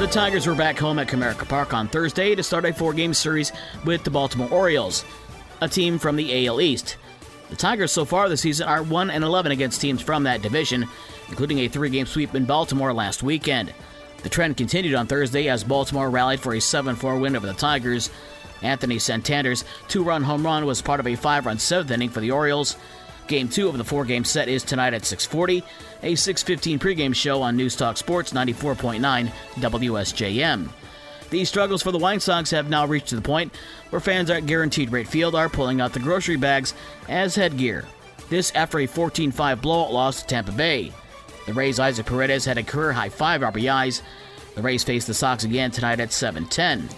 The Tigers were back home at Comerica Park on Thursday to start a four game series with the Baltimore Orioles, a team from the AL East. The Tigers so far this season are 1 and 11 against teams from that division, including a three game sweep in Baltimore last weekend. The trend continued on Thursday as Baltimore rallied for a 7 4 win over the Tigers. Anthony Santander's two run home run was part of a five run seventh inning for the Orioles. Game two of the four game set is tonight at 640, a 615 pregame show on News Talk Sports 94.9 WSJM. These struggles for the White Sox have now reached to the point where fans at Guaranteed Rate Field are pulling out the grocery bags as headgear. This after a 14 5 blowout loss to Tampa Bay. The Rays' Isaac Paredes had a career high five RBIs. The Rays face the Sox again tonight at 7:10.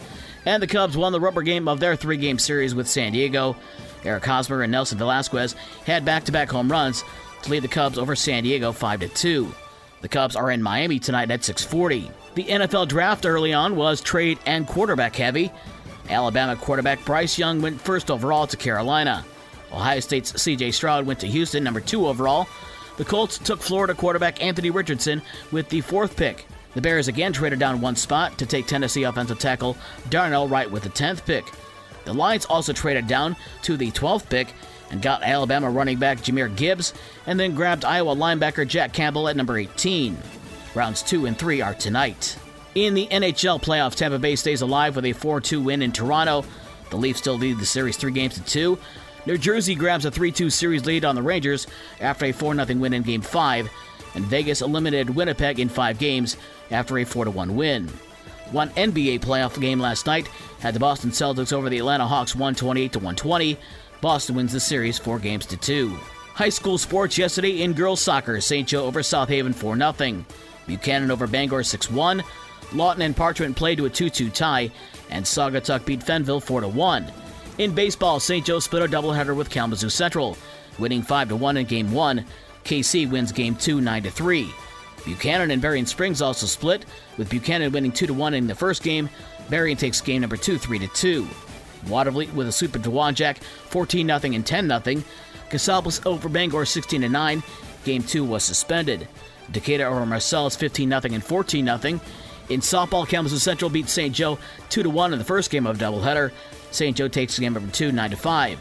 And the Cubs won the rubber game of their three-game series with San Diego. Eric Hosmer and Nelson Velázquez had back-to-back home runs to lead the Cubs over San Diego 5-2. The Cubs are in Miami tonight at 6:40. The NFL draft early on was trade and quarterback heavy. Alabama quarterback Bryce Young went first overall to Carolina. Ohio State's CJ Stroud went to Houston, number two overall. The Colts took Florida quarterback Anthony Richardson with the fourth pick. The Bears again traded down one spot to take Tennessee offensive tackle Darnell Wright with the 10th pick. The Lions also traded down to the 12th pick and got Alabama running back Jahmyr Gibbs, and then grabbed Iowa linebacker Jack Campbell at number 18. Rounds 2 and 3 are tonight. In the NHL playoffs, Tampa Bay stays alive with a 4 2 win in Toronto. The Leafs still lead the series 3 games to 2. New Jersey grabs a 3 2 series lead on the Rangers after a 4 0 win in Game 5, and Vegas eliminated Winnipeg in 5 games after a 4 1 win. One NBA playoff game last night had the Boston Celtics over the Atlanta Hawks 128 120. Boston wins the series 4 games to 2. High school sports yesterday in girls soccer, St. Joe over South Haven 4 0. Buchanan over Bangor 6 1. Lawton and Parchment played to a 2 2 tie, and Saugatuck beat Fenville 4 1. In baseball, St. Joe split a doubleheader with Kalamazoo Central, winning 5 1 in Game 1. KC wins Game 2 9 3. Buchanan and Berrien Springs also split, with Buchanan winning 2 1 in the first game. Berrien takes game number 2 3 2. Watervliet with a of Dowagiac 14 0 and 10 0. Casablanca over Bangor 16 9. Game 2 was suspended. Decatur over Marcellus 15 0 and 14 0. In softball, Kalamazoo Central beat St. Joe 2 1 in the first game of doubleheader. St. Joe takes game number 2 9 5.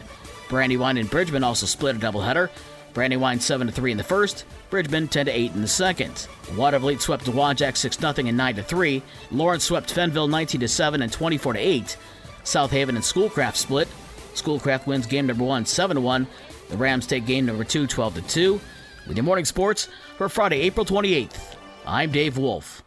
Brandywine and Bridgman also split a doubleheader. Brandywine 7 3 in the first, Bridgman 10 8 in the second. Watervliet swept Dowagiac 6 0 and 9 3. Lawrence swept Fenville 19 7 and 24 8. South Haven and Schoolcraft split. Schoolcraft wins game number 1 7 1. The Rams take game number 2 12 2. With your morning sports for Friday, April 28th, I'm Dave Wolf.